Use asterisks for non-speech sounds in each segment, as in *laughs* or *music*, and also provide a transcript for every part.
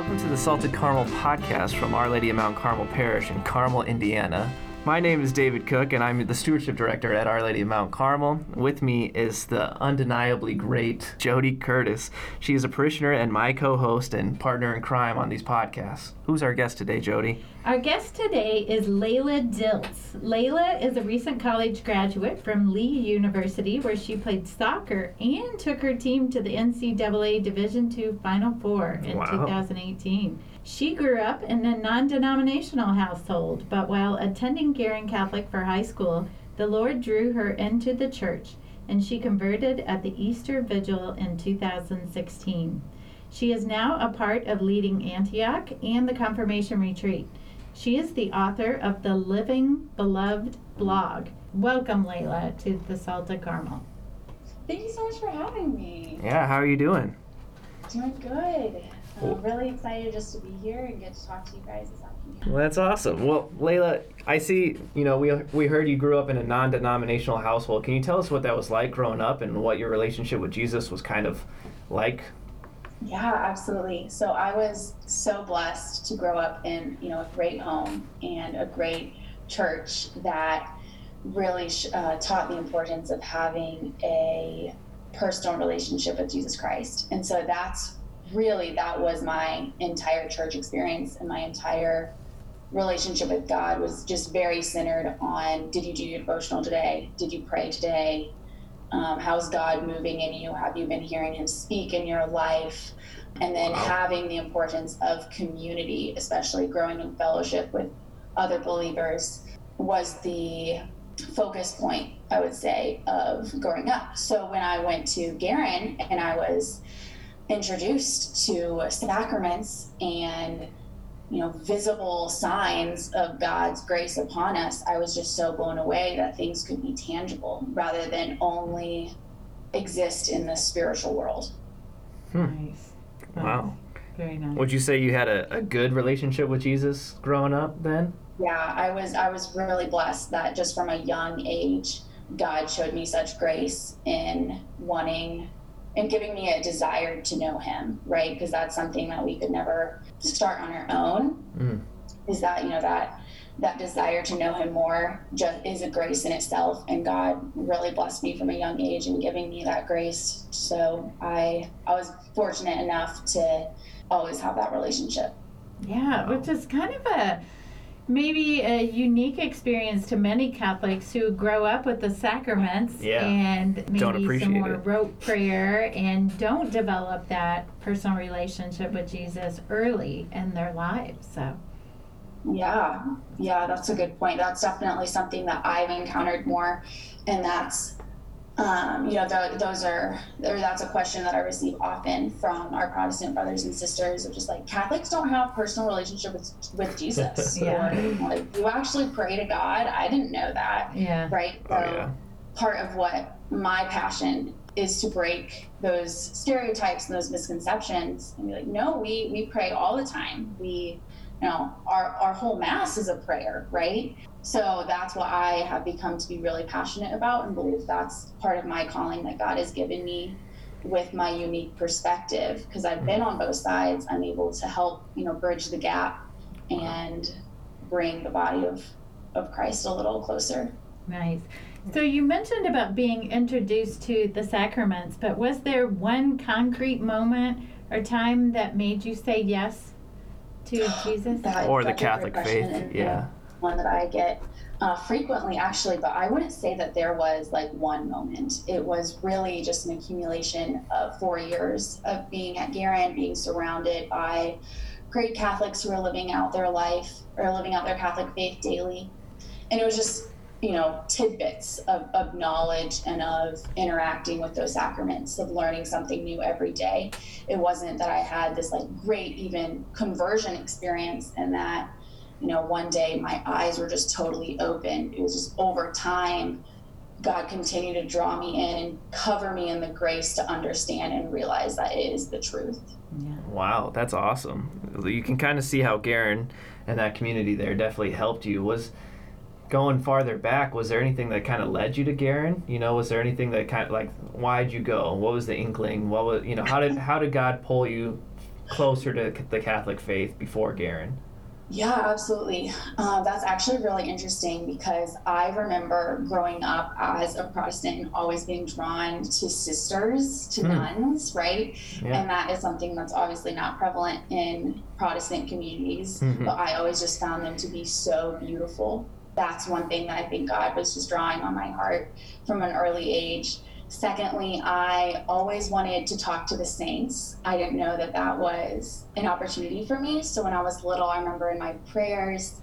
Welcome to the Salted Caramel podcast from Our Lady of Mount Carmel Parish in Carmel, Indiana. My name is David Cook, and I'm the stewardship director at Our Lady of Mount Carmel. With me is the undeniably great Jody Curtis. She is a parishioner and my co host and partner in crime on these podcasts. Who's our guest today, Jody? Our guest today is Layla Dilts. Layla is a recent college graduate from Lee University, where she played soccer and took her team to the NCAA Division II Final Four in Wow. 2018. She grew up in a non denominational household, but while attending Guerin Catholic for high school, the Lord drew her into the church and she converted at the Easter Vigil in 2016. She is now a part of leading Antioch and the Confirmation Retreat. She is the author of the Living Beloved blog. Welcome, Layla, to the Salted Caramel. Thank you so much for having me. Yeah, how are you doing? Doing good. I'm really excited just to be here and get to talk to you guys this afternoon. Well, that's awesome. Well, Layla, I see, you know, we, we heard you grew up in a non denominational household. Can you tell us what that was like growing up and what your relationship with Jesus was kind of like? Yeah, absolutely. So I was so blessed to grow up in, you know, a great home and a great church that really uh, taught the importance of having a personal relationship with Jesus Christ. And so that's really that was my entire church experience and my entire relationship with God was just very centered on did you do your devotional today? Did you pray today? Um, how's God moving in you? Have you been hearing Him speak in your life? And then Wow. having the importance of community, especially growing in fellowship with other believers, was the focus point, I would say, of growing up. So when I went to Guerin and I was introduced to sacraments and you know visible signs of God's grace upon us, I was just so blown away that things could be tangible rather than only exist in the spiritual world. Hmm. Nice. Wow. Very nice. Would you say you had a, a good relationship with Jesus growing up then? Yeah, I was I was really blessed that just from a young age, God showed me such grace in wanting and giving me a desire to know Him, right? Because that's something that we could never start on our own. Mm. Is that you know that that desire to know Him more just is a grace in itself, and God really blessed me from a young age in giving me that grace. So I I was fortunate enough to always have that relationship. Yeah, which is kind of a maybe a unique experience to many Catholics who grow up with the sacraments Yeah. and maybe Don't some more it. rote prayer and don't develop that personal relationship with Jesus early in their lives. So Yeah, yeah, that's a good point. That's definitely something that I've encountered more, and that's, um, you know, th- those are, or that's a question that I receive often from our Protestant brothers and sisters of just like Catholics don't have personal relationship with with Jesus. *laughs* Yeah. Or, like you actually pray to God. I didn't know that, yeah. right? Oh, yeah. part of what my passion is to break those stereotypes and those misconceptions and be like no we we pray all the time we you know our our whole mass is a prayer right so that's what i have become to be really passionate about and believe that's part of my calling that god has given me with my unique perspective because i've been on both sides i'm able to help you know bridge the gap and bring the body of of christ a little closer Nice. So you mentioned about being introduced to the sacraments, but was there one concrete moment or time that made you say yes to *gasps* Jesus? That- Or the that's a great Catholic faith, and yeah. One that I get uh, frequently, actually, but I wouldn't say that there was like one moment. It was really just an accumulation of four years of being at Guerin, being surrounded by great Catholics who are living out their life or living out their Catholic faith daily. And it was just, you know, tidbits of, of knowledge and of interacting with those sacraments, of learning something new every day it wasn't that I had this like great even conversion experience and that you know one day my eyes were just totally open it was just over time God continued to draw me in and cover me in the grace to understand and realize that it is the truth Yeah. Wow, that's awesome. You can kind of see how Guerin and that community there definitely helped you. Was going farther back, was there anything that kind of led you to Guerin? You know, was there anything that kind of like why'd you go? What was the inkling? What was you know how did how did God pull you closer to the Catholic faith before Guerin? Yeah, absolutely. Uh, that's actually really interesting because I remember growing up as a Protestant and always being drawn to sisters, to Hmm. nuns, right? Yeah. And that is something that's obviously not prevalent in Protestant communities, Mhm. but I always just found them to be so beautiful. That's one thing that I think God was just drawing on my heart from an early age. Secondly, I always wanted to talk to the saints. I didn't know that that was an opportunity for me. So when I was little, I remember in my prayers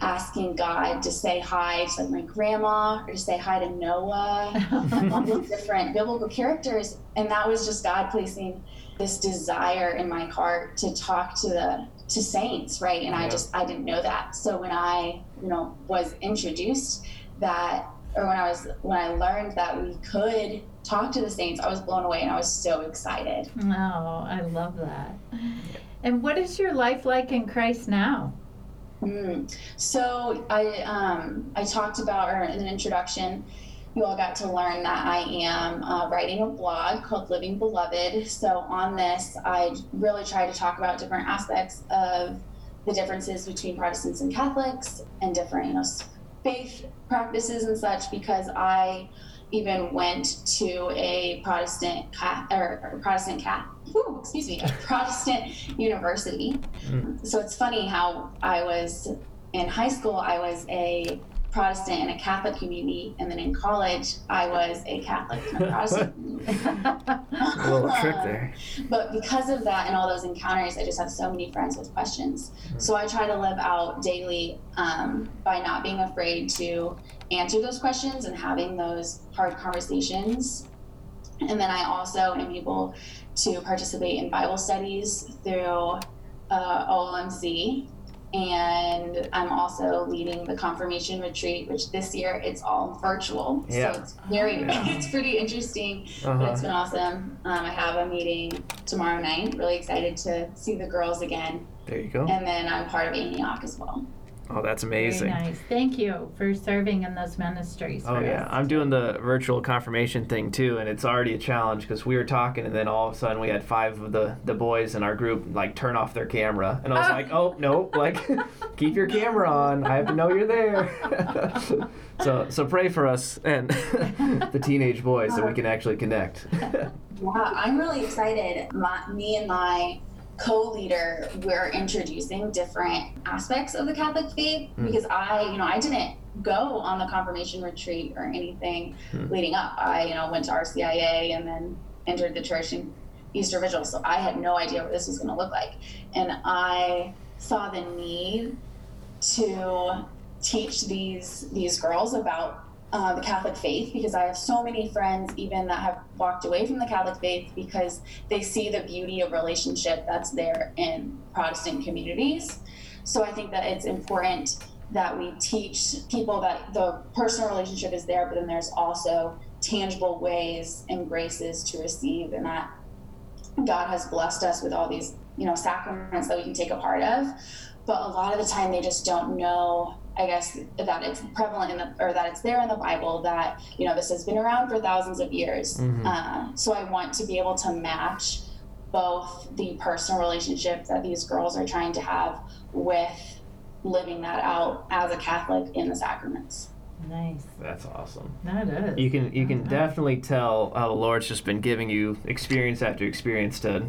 asking God to say hi to like my grandma or to say hi to Noah *laughs* all these different biblical characters. And that was just God placing this desire in my heart to talk to the to saints, right? And I just I didn't know that. So when I, you know, was introduced that or when I was when I learned that we could talk to the saints, I was blown away and I was so excited. Oh, I love that. And what is your life like in Christ now? Mm. So I um, I talked about or in an introduction, you all got to learn that I am uh, writing a blog called Living Beloved. So on this, I really try to talk about different aspects of the differences between Protestants and Catholics and different you know s- faith practices and such because I even went to a Protestant cat or, Protestant cat. Ooh, excuse me, a *laughs* Protestant university. Mm. So it's funny how I was in high school, I was a Protestant in a Catholic community, and then in college, I was a Catholic in a Protestant. *laughs* A little trick there. *laughs* But because of that and all those encounters, I just have so many friends with questions. So I try to live out daily um, by not being afraid to answer those questions and having those hard conversations. And then I also am able to participate in Bible studies through uh, OLMC. And I'm also leading the confirmation retreat, which this year it's all virtual. Yeah. So it's very, Yeah. *laughs* it's pretty interesting but Uh-huh. it's been awesome. Um, I have a meeting tomorrow night. Really excited to see the girls again. There you go. And then I'm part of Antioch as well. Oh, that's Very amazing. nice. Thank you for serving in those ministries. Oh yeah, us. I'm doing the virtual confirmation thing too, and it's already a challenge because we were talking, and then all of a sudden we had five of the the boys in our group like turn off their camera, and I was oh. like, oh no, like *laughs* keep your camera on. I have to know you're there. *laughs* so so pray for us and *laughs* the teenage boys so we uh-huh. can actually connect. Yeah, I'm really excited. My, me and my co-leader, we're introducing different aspects of the Catholic faith Mm. because I, you know, I didn't go on the confirmation retreat or anything Mm. leading up. I, you know, went to RCIA and then entered the church in Easter Vigil, so I had no idea what this was going to look like, and I saw the need to teach these these girls about uh, the Catholic faith because I have so many friends even that have walked away from the Catholic faith because they see the beauty of relationship that's there in Protestant communities. So I think that it's important that we teach people that the personal relationship is there, but then there's also tangible ways and graces to receive, and that God has blessed us with all these, you know, sacraments that we can take a part of. But a lot of the time, they just don't know I guess that it's prevalent in the, or that it's there in the Bible that you know this has been around for thousands of years. Mhm. Uh, so I want to be able to match both the personal relationship that these girls are trying to have with living that out as a Catholic in the sacraments. Nice. That's awesome. That is. You can you can definitely tell how the Lord's just been giving you experience after experience to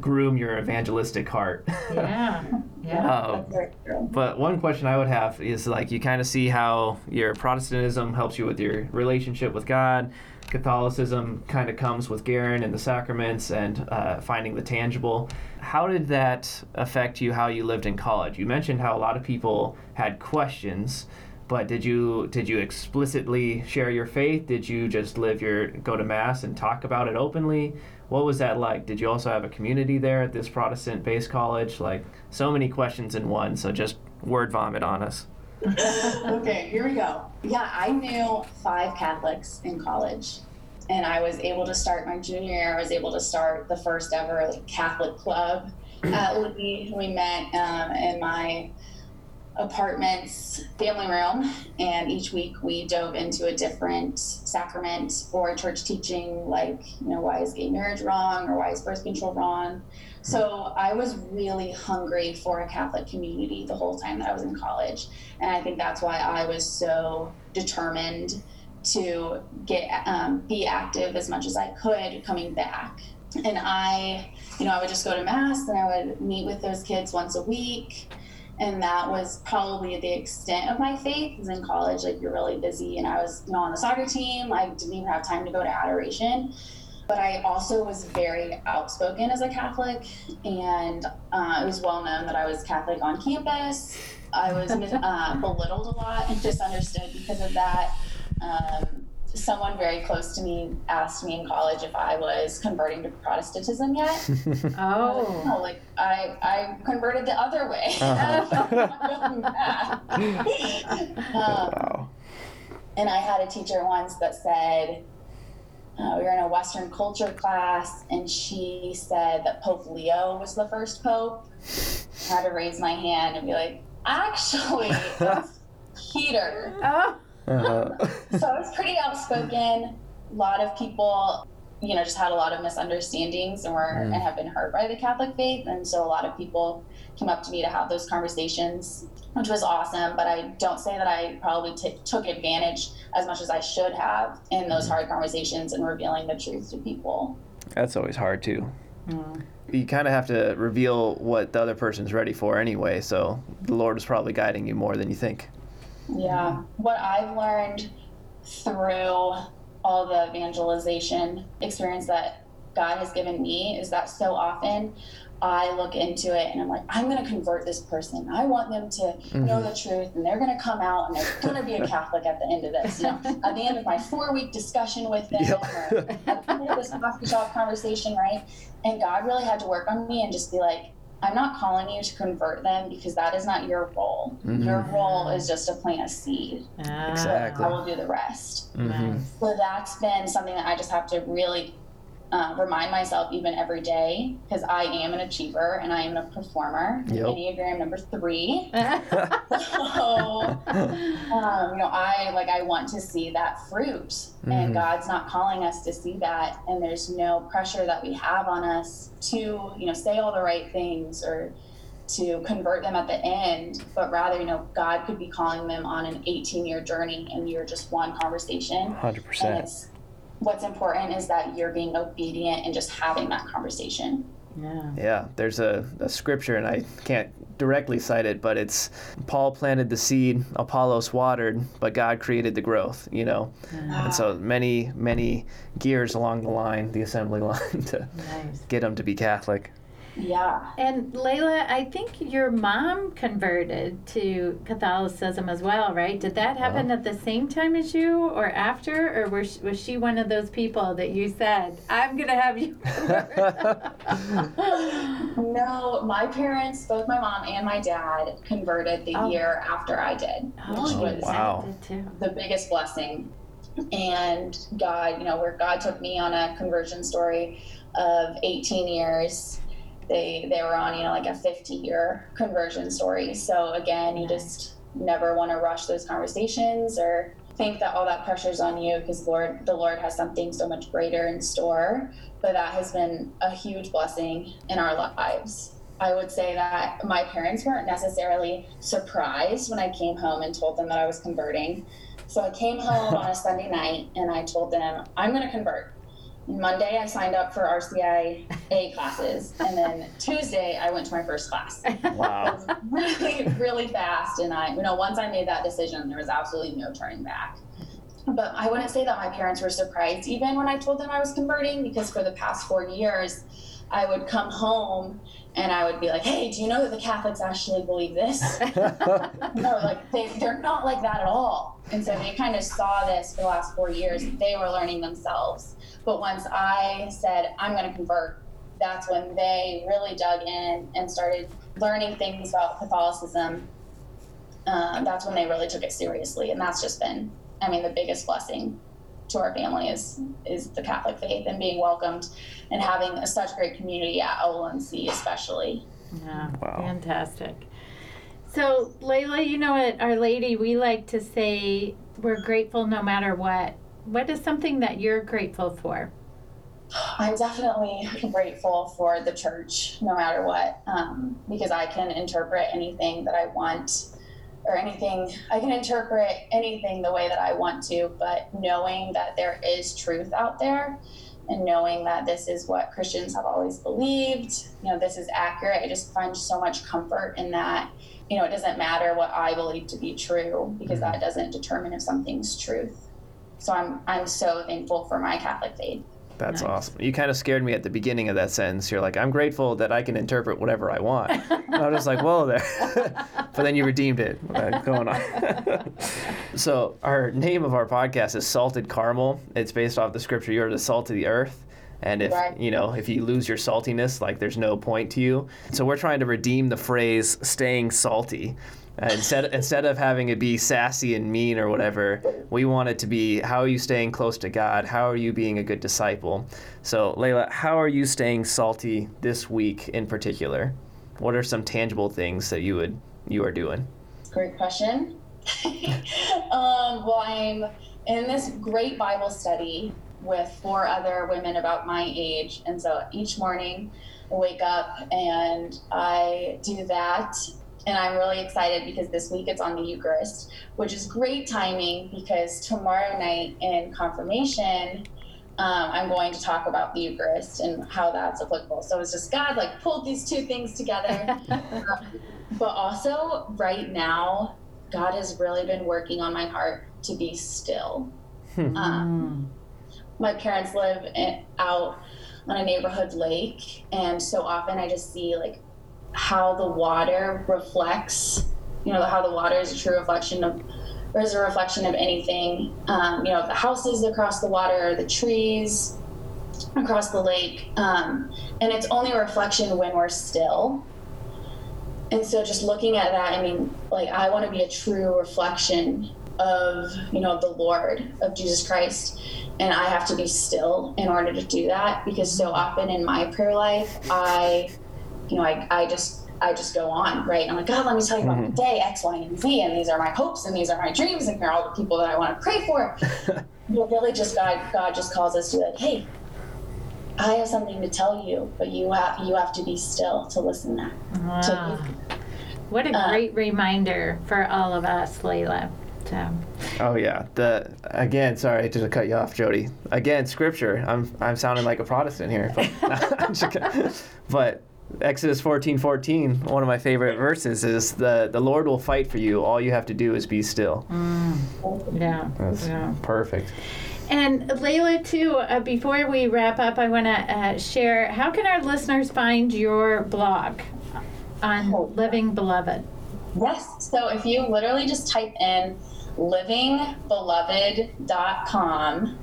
groom your evangelistic heart. *laughs* Yeah. Yeah. Um, That's very true. But one question I would have is like you kind of see how your Protestantism helps you with your relationship with God. Catholicism kind of comes with Guerin and the sacraments and uh, finding the tangible. How did that affect you? How you lived in college? You mentioned how a lot of people had questions, but did you did you explicitly share your faith? Did you just live your go to mass and talk about it openly? What was that like? Did you also have a community there at this Protestant-based college? Like so many questions in one. So just word vomit on us. *laughs* okay, here we go. Yeah, I knew five Catholics in college, and I was able to start my junior year. I was able to start the first ever like, Catholic club at Lee. We met um, in my apartments family room, and each week we dove into a different sacrament or church teaching, like, you know, why is gay marriage wrong or why is birth control wrong? So I was really hungry for a Catholic community the whole time that I was in college. And I think that's why I was so determined to get um, be active as much as I could coming back. And I, you know, I would just go to mass and I would meet with those kids once a week. And that was probably the extent of my faith. Because in college, like you're really busy, and I was, you know, on the soccer team. I didn't even have time to go to adoration but I also was very outspoken as a Catholic, and uh, it was well known that I was Catholic on campus. I was uh, *laughs* belittled a lot and misunderstood because of that. Um, someone very close to me asked me in college if I was converting to Protestantism yet. *laughs* oh, no, like I, I converted the other way. *laughs* Uh-huh. *laughs* um, wow. and I had a teacher once that said, uh, we were in a Western culture class, and she said that Pope Leo was the first pope. I had to raise my hand and be like, actually, that's Peter. oh, Uh-huh. So I was pretty outspoken. A lot of people, you know, just had a lot of misunderstandings and were Mm. and have been hurt by the Catholic faith, and so a lot of people came up to me to have those conversations, which was awesome. But I don't say that I probably t- took advantage as much as I should have in those hard conversations and revealing the truth to people. That's always hard too. Mm. You kind of have to reveal what the other person's ready for anyway, so the Lord is probably guiding you more than you think. Yeah. Mm-hmm. What I've learned through all the evangelization experience that God has given me is that so often I look into it and I'm like, I'm going to convert this person. I want them to know mm-hmm. the truth and they're going to come out and they're going to be a Catholic at the end of this. You know, *laughs* at the end of my four week discussion with them Yep. or at the end of this coffee shop conversation, right? And God really had to work on me and just be like, I'm not calling you to convert them because that is not your role. Mhm. Your role is just to plant a seed. Ah, Exactly. I will do the rest. Mhm. So that's been something that I just have to really uh, remind myself even every day because I am an achiever and I am a performer. Yep. Enneagram number three. *laughs* *laughs* So um, you know, I like I want to see that fruit, Mhm. and God's not calling us to see that, and there's no pressure that we have on us to you know say all the right things or to convert them at the end, but rather you know God could be calling them on an 18 year journey, and you're just one conversation. Hundred And percent. it's what's important is that you're being obedient and just having that conversation. yeah. Yeah, there's a, a scripture, and I can't directly cite it, but it's Paul planted the seed, Apollos watered, but God created the growth, you know? And so many, many gears along the line, the assembly *laughs* line, to Nice. get them to be Catholic. Yeah. And Layla, I think your mom converted to Catholicism as well, right? Did that happen at the same time as you or after? Or was, was she one of those people that you said, I'm going to have you? *laughs* No, my parents, both my mom and my dad, converted the Oh. year after I did, oh, which oh, was wow. I did too. the biggest blessing. And God, you know, where God took me on a conversion story of 18 years, they they were on, you know, like a 50 year conversion story. So again, you just never want to rush those conversations or think that all that pressure's on you because Lord the Lord has something so much greater in store. But that has been a huge blessing in our lives. I would say that my parents weren't necessarily surprised when I came home and told them that I was converting. So I came home on a *laughs* Sunday night and I told them, I'm going to convert. Monday, I signed up for RCI A classes. And then Tuesday, I went to my first class. Wow. *laughs* really, really fast. And I, you know, once I made that decision, there was absolutely no turning back. But I wouldn't say that my parents were surprised even when I told them I was converting because for the past four years, I would come home and I would be like, hey, do you know that the Catholics actually believe this? *laughs* *laughs* no, like they, they're not like that at all. And so they kind of saw this for the last four years. They were learning themselves. But once I said, I'm going to convert, that's when they really dug in and started learning things about Catholicism. Uh, that's when they really took it seriously. And that's just been, I mean, the biggest blessing to our family is is the Catholic faith and being welcomed and having a, such great community at OLMC especially. Yeah, Wow. fantastic. So, Layla, you know what, Our Lady, we like to say we're grateful no matter what. What is something that you're grateful for? I'm definitely grateful for the church, no matter what, um, because I can interpret anything that I want or anything, I can interpret anything the way that I want to, but knowing that there is truth out there and knowing that this is what Christians have always believed, you know, this is accurate, I just find so much comfort in that. You know, it doesn't matter what I believe to be true because that mm-hmm. doesn't determine if something's truth. So I'm I'm so thankful for my Catholic faith. That's Nice. awesome. You kind of scared me at the beginning of that sentence. You're like, I'm grateful that I can interpret whatever I want. I was just like, whoa there. *laughs* but then you redeemed it. What's going on? *laughs* so, our name of our podcast is Salted Caramel. It's based off the scripture, You're the salt of the earth. And if Right. you know, if you lose your saltiness, like there's no point to you. So we're trying to redeem the phrase "staying salty." Uh, instead, instead of having it be sassy and mean or whatever, we want it to be how are you staying close to God? How are you being a good disciple? So, Layla, how are you staying salty this week in particular? What are some tangible things that you would you are doing? Great question. *laughs* um, well, I'm in this great Bible study with four other women about my age. And so each morning I wake up and I do that. And I'm really excited because this week it's on the Eucharist, which is great timing because tomorrow night in confirmation, um, I'm going to talk about the Eucharist and how that's applicable. So it's just God like pulled these two things together. *laughs* but also, right now, God has really been working on my heart to be still. Hmm. Um, my parents live in, out on a neighborhood lake, and so often I just see like how the water reflects, you know, how the water is a true reflection of, or is a reflection of anything, um, you know, the houses across the water, the trees across the lake, um, and it's only a reflection when we're still. And so, just looking at that, I mean, like, I want to be a true reflection of, you know, the Lord, of Jesus Christ. And I have to be still in order to do that because so often in my prayer life, I, you know, I, I just, I just go on, right? I'm like, God, let me tell you about my day, X, Y, and Z, and these are my hopes, and these are my dreams, and here are all the people that I want to pray for. *laughs* but really, just God, God just calls us to like, hey, I have something to tell you, but you have you have to be still to listen that. Wow. What a Uh, great reminder for all of us, Layla. So, Oh yeah. The again, sorry to cut you off, Jody. Again, scripture. I'm I'm sounding like a Protestant here, but, *laughs* I'm just kidding. but Exodus 14, 14, one of my favorite verses is the the Lord will fight for you. All you have to do is be still. yeah. That's yeah. perfect. And Layla, too, uh, before we wrap up, I want to uh, share how can our listeners find your blog on Oh. Living Beloved? Yes. So if you literally just type in livingbeloved.com,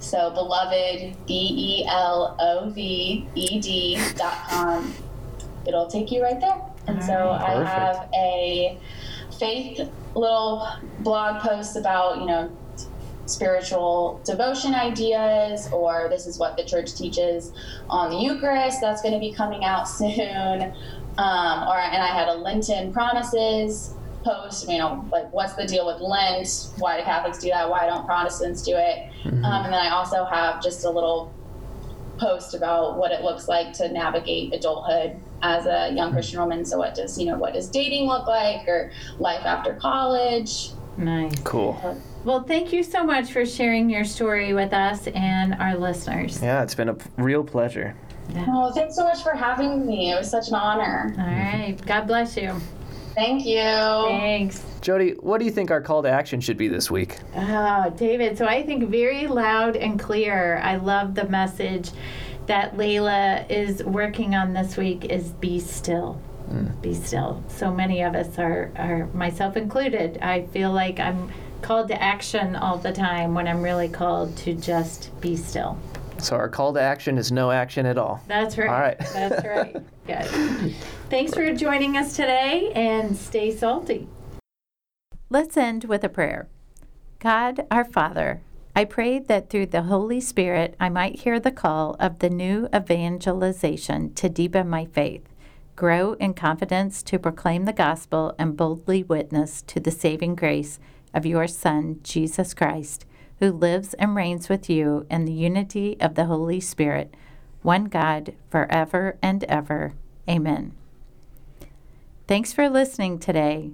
so beloved, B E L O V E D dot com, it'll take you right there. And so Alright. I Perfect. have a faith little blog post about, you know, spiritual devotion ideas or this is what the church teaches on the Eucharist that's going to be coming out *laughs* soon. Um, or and I had a Lenten promises post, you know, like what's the deal with Lent? Why do Catholics do that? Why don't Protestants do it? Um, and then I also have just a little post about what it looks like to navigate adulthood as a young hmm. Christian woman. So what does you know what does dating look like or life after college? Nice. Cool. Well, thank you so much for sharing your story with us and our listeners. Yeah, it's been a real pleasure. Oh, thanks so much for having me. It was such an honor. All mm-hmm. right. God bless you. Thank you. Thanks. Jody, what do you think our call to action should be this week? Oh, David. So I think very loud and clear. I love the message that Layla is working on this week is be still. Hmm. Be still. So many of us are, are, myself included. I feel like I'm called to action all the time when I'm really called to just be still. So our call to action is no action at all. That's right. All right. That's right. *laughs* Good. Thanks for joining us today and stay salty. Let's end with a prayer. God, our Father, I pray that through the Holy Spirit I might hear the call of the new evangelization to deepen my faith, grow in confidence to proclaim the gospel and boldly witness to the saving grace of your Son, Jesus Christ, who lives and reigns with you in the unity of the Holy Spirit, one God, forever and ever. Amen. Thanks for listening today.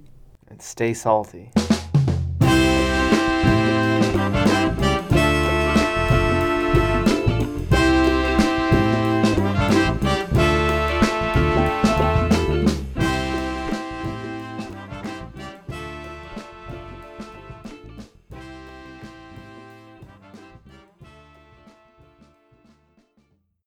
And stay salty.